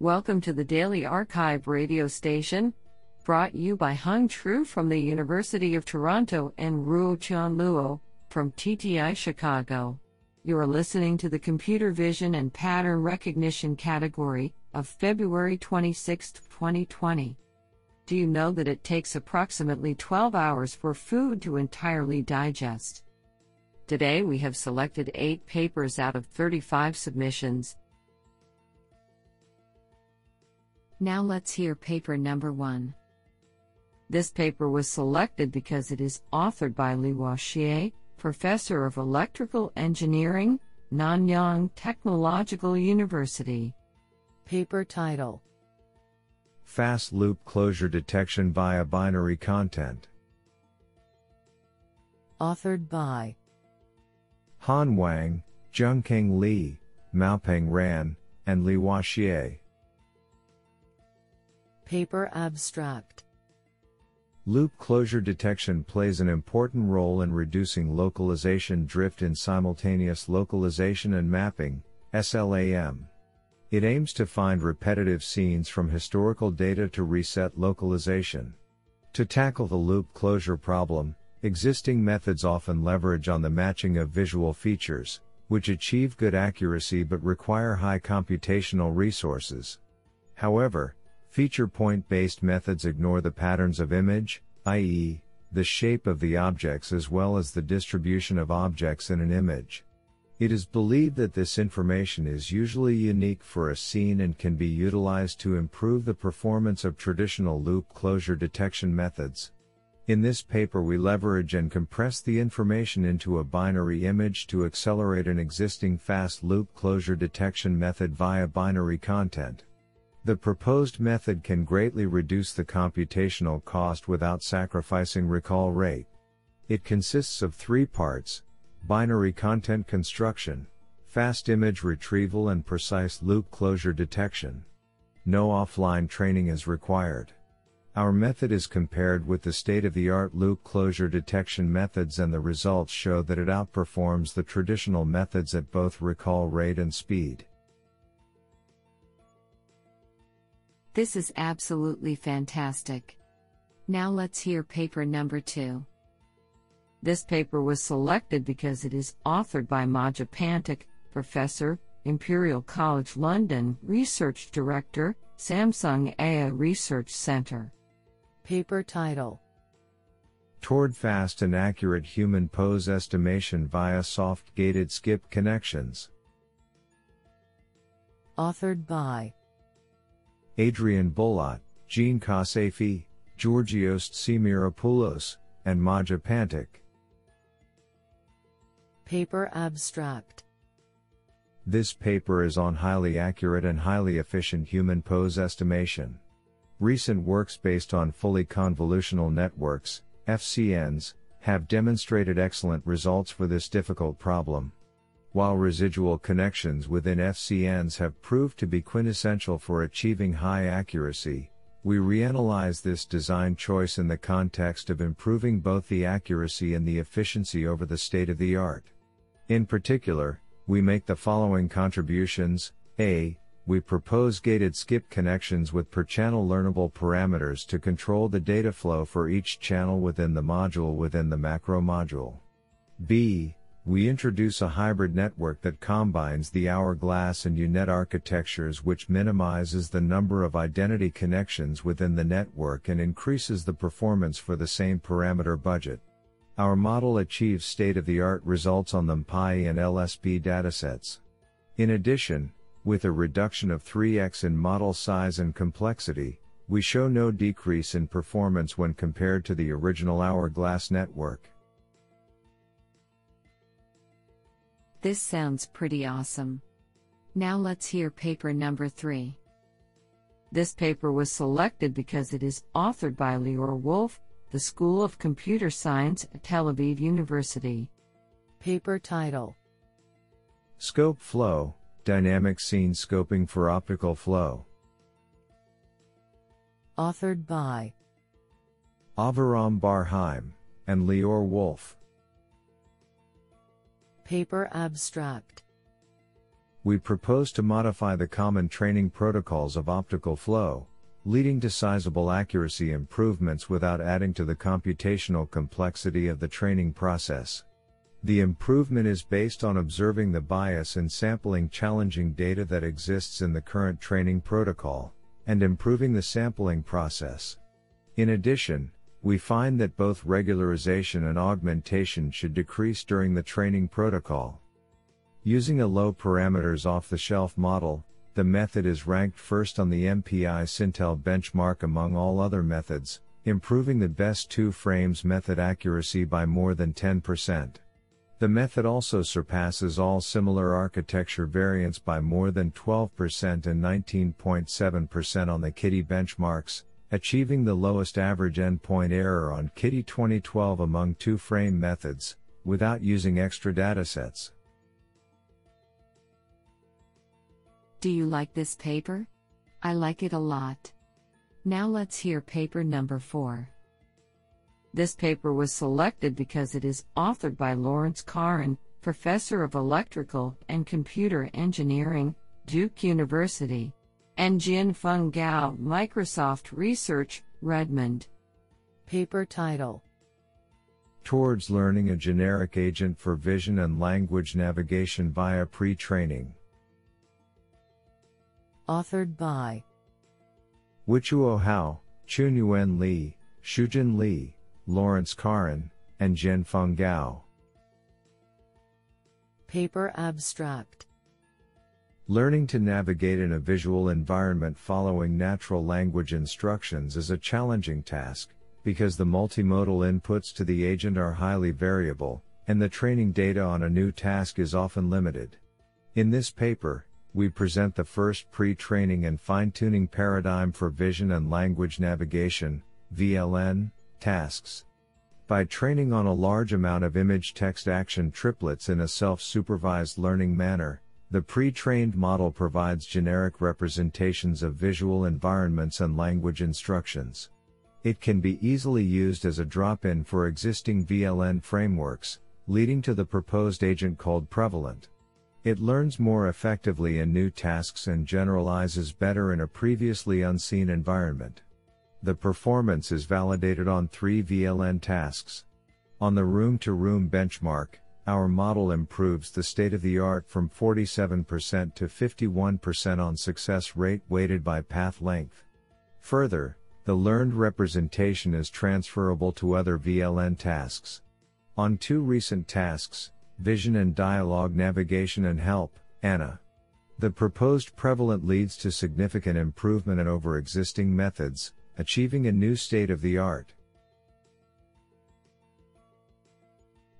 Welcome to the Daily arXiv radio station, brought you by Hung Tru from the University of Toronto and Ruotian Luo from TTI Chicago. You are listening to the Computer Vision and Pattern Recognition category of February 26, 2020. Do you know that it takes approximately 12 hours for food to entirely digest? Today we have selected 8 papers out of 35 submissions. Now let's hear paper number 1. This paper was selected because it is authored by Lihua Xie, Professor of Electrical Engineering, Nanyang Technological University. Paper title Fast loop closure detection via binary content. Authored by Han Wang, Zhengkeng Li, Maopeng Ran, and Lihua Xie. Paper Abstract Loop closure detection plays an important role in reducing localization drift in simultaneous localization and mapping, SLAM. It aims to find repetitive scenes from historical data to reset localization. To tackle the loop closure problem, existing methods often leverage on the matching of visual features, which achieve good accuracy but require high computational resources. However, Feature point based methods ignore the patterns of image, i.e., the shape of the objects as well as the distribution of objects in an image. It is believed that this information is usually unique for a scene and can be utilized to improve the performance of traditional loop closure detection methods. In this paper we leverage and compress the information into a binary image to accelerate an existing fast loop closure detection method via binary content. The proposed method can greatly reduce the computational cost without sacrificing recall rate. It consists of three parts binary content construction, fast image retrieval, and precise loop closure detection. No offline training is required. Our method is compared with the state of the art loop closure detection methods, and the results show that it outperforms the traditional methods at both recall rate and speed. This is absolutely fantastic. Now let's hear paper number two. This paper was selected because it is authored by Maja Pantic, Professor, Imperial College London, Research Director, Samsung AI Research Center. Paper title Toward fast and accurate human pose estimation via soft gated skip connections. Authored by Adrian Bulat, Jean Kossaifi, Georgios Tzimiropoulos, and Maja Pantic. Paper Abstract This paper is on highly accurate and highly efficient human pose estimation. Recent works based on fully convolutional networks, FCNs, have demonstrated excellent results for this difficult problem. While residual connections within FCNs have proved to be quintessential for achieving high accuracy, we reanalyze this design choice in the context of improving both the accuracy and the efficiency over the state of the art. In particular, we make the following contributions A. We propose gated skip connections with per channel learnable parameters to control the data flow for each channel within the module within the macro module. B we introduce a hybrid network that combines the hourglass and U-Net architectures which minimizes the number of identity connections within the network and increases the performance for the same parameter budget. Our model achieves state-of-the-art results on the MPI and LSP datasets. In addition, with a reduction of 3x in model size and complexity, we show no decrease in performance when compared to the original hourglass network. This sounds pretty awesome. Now let's hear paper number 3. This paper was selected because it is authored by Lior Wolf, the School of Computer Science at Tel Aviv University. Paper title Scope Flow Dynamic Scene Scoping for Optical Flow. Authored by Aviram Bar-Haim and Lior Wolf. Paper Abstract we propose to modify the common training protocols of optical flow, leading to sizable accuracy improvements without adding to the computational complexity of the training process. The improvement is based on observing the bias in sampling challenging data that exists in the current training protocol, and improving the sampling process. In addition, we find that both regularization and augmentation should decrease during the training protocol. Using a low parameters off the shelf model, the method is ranked first on the MPI Sintel benchmark among all other methods, improving the best two frames method accuracy by more than 10%. The method also surpasses all similar architecture variants by more than 12% and 19.7% on the KITTI benchmarks, achieving the lowest average endpoint error on KITTI 2012 among two frame methods, without using extra datasets. Do you like this paper? I like it a lot. Now let's hear paper number 4. This paper was selected because it is authored by Lawrence Carin, Professor of Electrical and Computer Engineering, Duke University, and Jianfeng Gao, Microsoft Research, Redmond. Paper title Towards Learning a Generic Agent for Vision and Language Navigation via Pre Training. Authored by Weituo Hao, Chunyuan Li, Xiujun Li, Lawrence Carin, and Jianfeng Gao. Paper Abstract Learning to navigate in a visual environment following natural language instructions is a challenging task, because the multimodal inputs to the agent are highly variable, and the training data on a new task is often limited. In this paper, we present the first pre-training and fine-tuning paradigm for vision and language navigation, VLN, tasks. By training on a large amount of image text action triplets in a self-supervised learning manner, the pre-trained model provides generic representations of visual environments and language instructions. It can be easily used as a drop-in for existing VLN frameworks, leading to the proposed agent called Prevalent. It learns more effectively in new tasks and generalizes better in a previously unseen environment. The performance is validated on three VLN tasks. On the room to room benchmark, our model improves the state of the art from 47% to 51% on success rate weighted by path length. Further, the learned representation is transferable to other VLN tasks. On two recent tasks, Vision and Dialogue Navigation and Help, ANNA. The proposed prevalent leads to significant improvement over existing methods, achieving a new state of the art.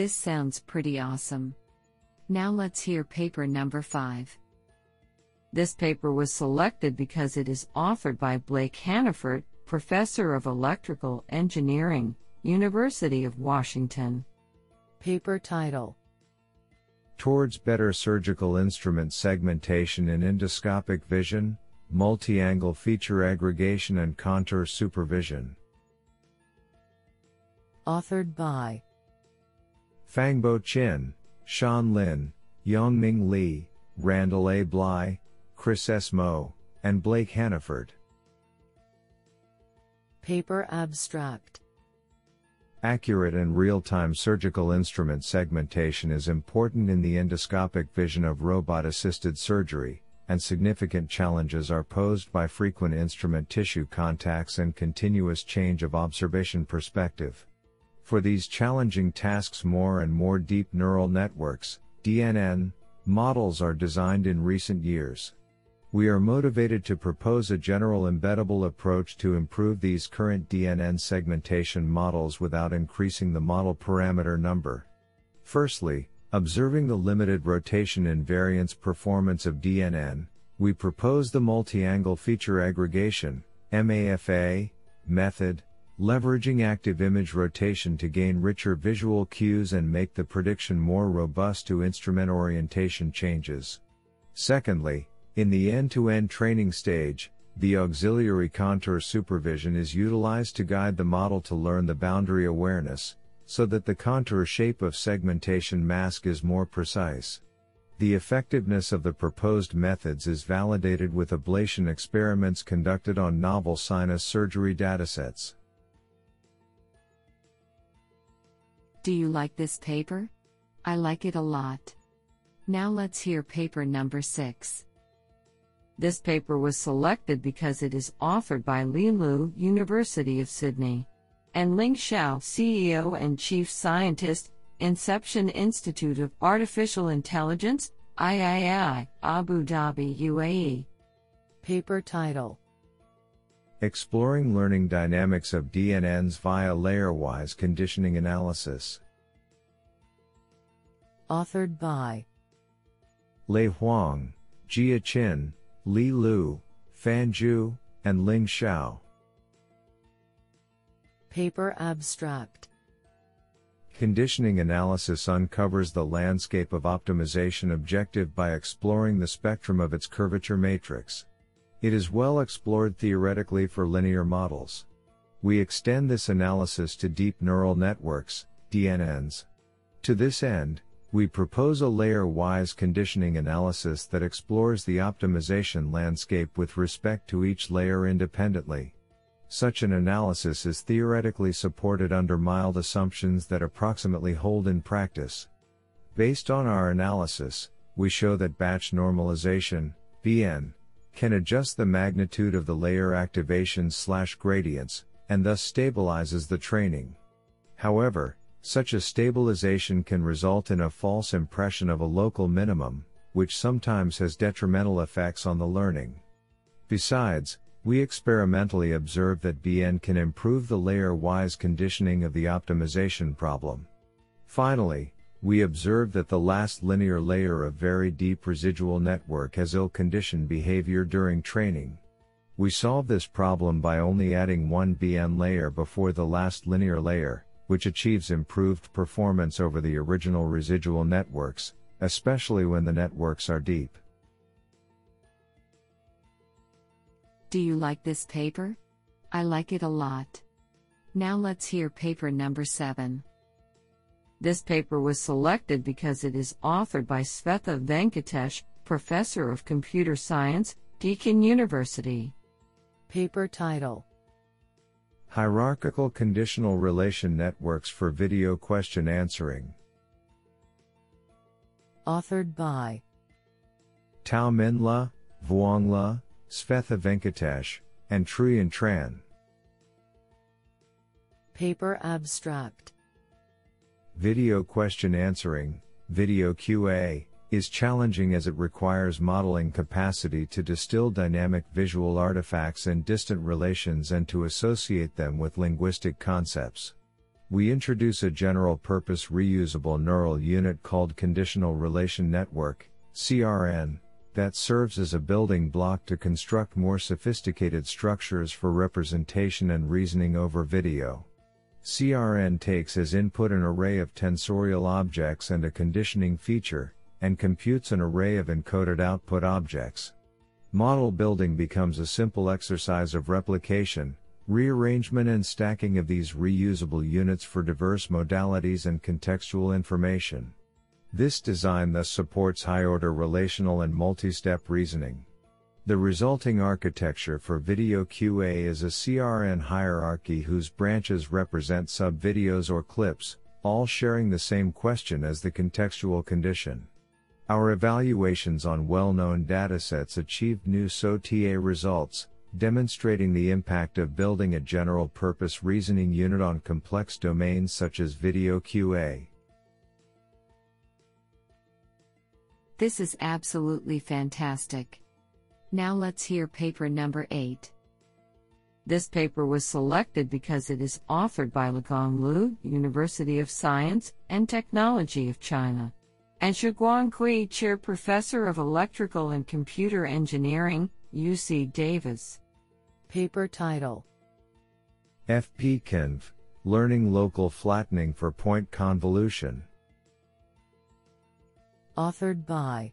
This sounds pretty awesome. Now let's hear paper number 5. This paper was selected because it is authored by Blake Hannaford, Professor of Electrical Engineering, University of Washington. Paper title Towards Better Surgical Instrument Segmentation in Endoscopic Vision, multi-angle feature aggregation and contour supervision. Authored by Fangbo Qin, Sean Lin, Yangming Li, Randall A. Bly, Kris S. Moe, and Blake Hannaford. Paper Abstract Accurate and real-time surgical instrument segmentation is important in the endoscopic vision of robot-assisted surgery, and significant challenges are posed by frequent instrument tissue contacts and continuous change of observation perspective. For these challenging tasks more and more deep neural networks, DNN, models are designed in recent years. We are motivated to propose a general embeddable approach to improve these current DNN segmentation models without increasing the model parameter number. Firstly, Observing the limited rotation invariance performance of DNN, we propose the multi-angle feature aggregation, MAFA, method, leveraging active image rotation to gain richer visual cues and make the prediction more robust to instrument orientation changes. Secondly, in the end-to-end training stage, the auxiliary contour supervision is utilized to guide the model to learn the boundary awareness, so that the contour shape of segmentation mask is more precise. The effectiveness of the proposed methods is validated with ablation experiments conducted on novel sinus surgery datasets. Do you like this paper? I like it a lot. Now let's hear paper number 6. This paper was selected because it is authored by Li Liu, University of Sydney, and Ling Shao, CEO and Chief Scientist, Inception Institute of Artificial Intelligence, III, Abu Dhabi, UAE. Paper title Exploring learning dynamics of DNNs via layer-wise conditioning analysis. Authored by Lei Huang, Jie Qin, Li Liu, Fan Zhu, and Ling Shao. Paper Abstract Conditioning analysis uncovers the landscape of optimization objective by exploring the spectrum of its curvature matrix. It is well explored theoretically for linear models. We extend this analysis to deep neural networks, DNNs. To this end, we propose a layer-wise conditioning analysis that explores the optimization landscape with respect to each layer independently. Such an analysis is theoretically supported under mild assumptions that approximately hold in practice. Based on our analysis, we show that batch normalization, BN, can adjust the magnitude of the layer activations slash gradients, and thus stabilizes the training. However, such a stabilization can result in a false impression of a local minimum, which sometimes has detrimental effects on the learning. Besides, we experimentally observe that BN can improve the layer-wise conditioning of the optimization problem. Finally, we observe that the last linear layer of very deep residual network has ill-conditioned behavior during training. We solve this problem by only adding one BN layer before the last linear layer, which achieves improved performance over the original residual networks, especially when the networks are deep. Do you like this paper? I like it a lot. Now let's hear paper number 7. This paper was selected because it is authored by Svetha Venkatesh, Professor of Computer Science, Deakin University. Paper title Hierarchical Conditional Relation Networks for Video Question Answering. Authored by Thao Minh Le, Vuong Le, Svetha Venkatesh, and Truyen Tran. Paper Abstract Video question answering, video QA, is challenging as it requires modeling capacity to distill dynamic visual artifacts and distant relations and to associate them with linguistic concepts. We introduce a general purpose reusable neural unit called Conditional Relation Network, CRN, that serves as a building block to construct more sophisticated structures for representation and reasoning over video. CRN takes as input an array of tensorial objects and a conditioning feature, and computes an array of encoded output objects. Model building becomes a simple exercise of replication, rearrangement and stacking of these reusable units for diverse modalities and contextual information. This design thus supports high-order relational and multi-step reasoning. The resulting architecture for Video QA is a CRN hierarchy whose branches represent sub-videos or clips, all sharing the same question as the contextual condition. Our evaluations on well-known datasets achieved new SOTA results, demonstrating the impact of building a general-purpose reasoning unit on complex domains such as Video QA. This is absolutely fantastic. Now let's hear paper number 8. This paper was selected because it is authored by Ligang Liu, University of Science and Technology of China, and Shuguang Cui, Chair Professor of Electrical and Computer Engineering, UC Davis. Paper title FPConv Learning Local Flattening for Point Convolution. Authored by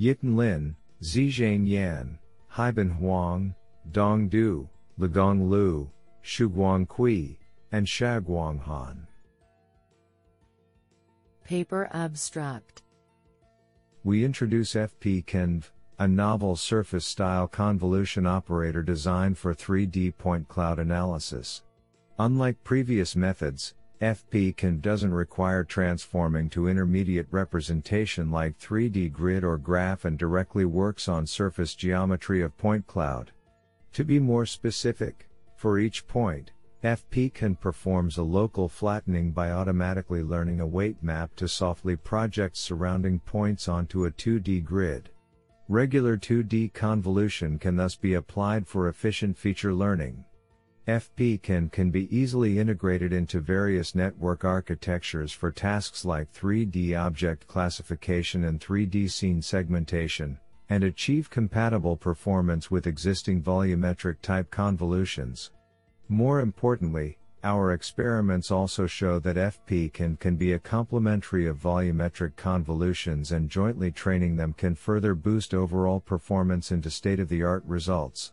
Yiqun Lin, Zizheng Yan, Haibin Huang, Dong Du, Ligang Liu, Shuguang Cui, and Xiaoguang Han. Paper Abstract we introduce FP-Conv, a novel surface-style convolution operator designed for 3D point cloud analysis. Unlike previous methods, FP-Conv doesn't require transforming to intermediate representation like 3D grid or graph and directly works on surface geometry of point cloud. To be more specific, for each point, FP-Conv performs a local flattening by automatically learning a weight map to softly project surrounding points onto a 2D grid. Regular 2D convolution can thus be applied for efficient feature learning. FP-Conv can be easily integrated into various network architectures for tasks like 3D object classification and 3D scene segmentation, and achieve compatible performance with existing volumetric type convolutions. More importantly, our experiments also show that FP-Conv can be a complementary of volumetric convolutions and jointly training them can further boost overall performance into state-of-the-art results.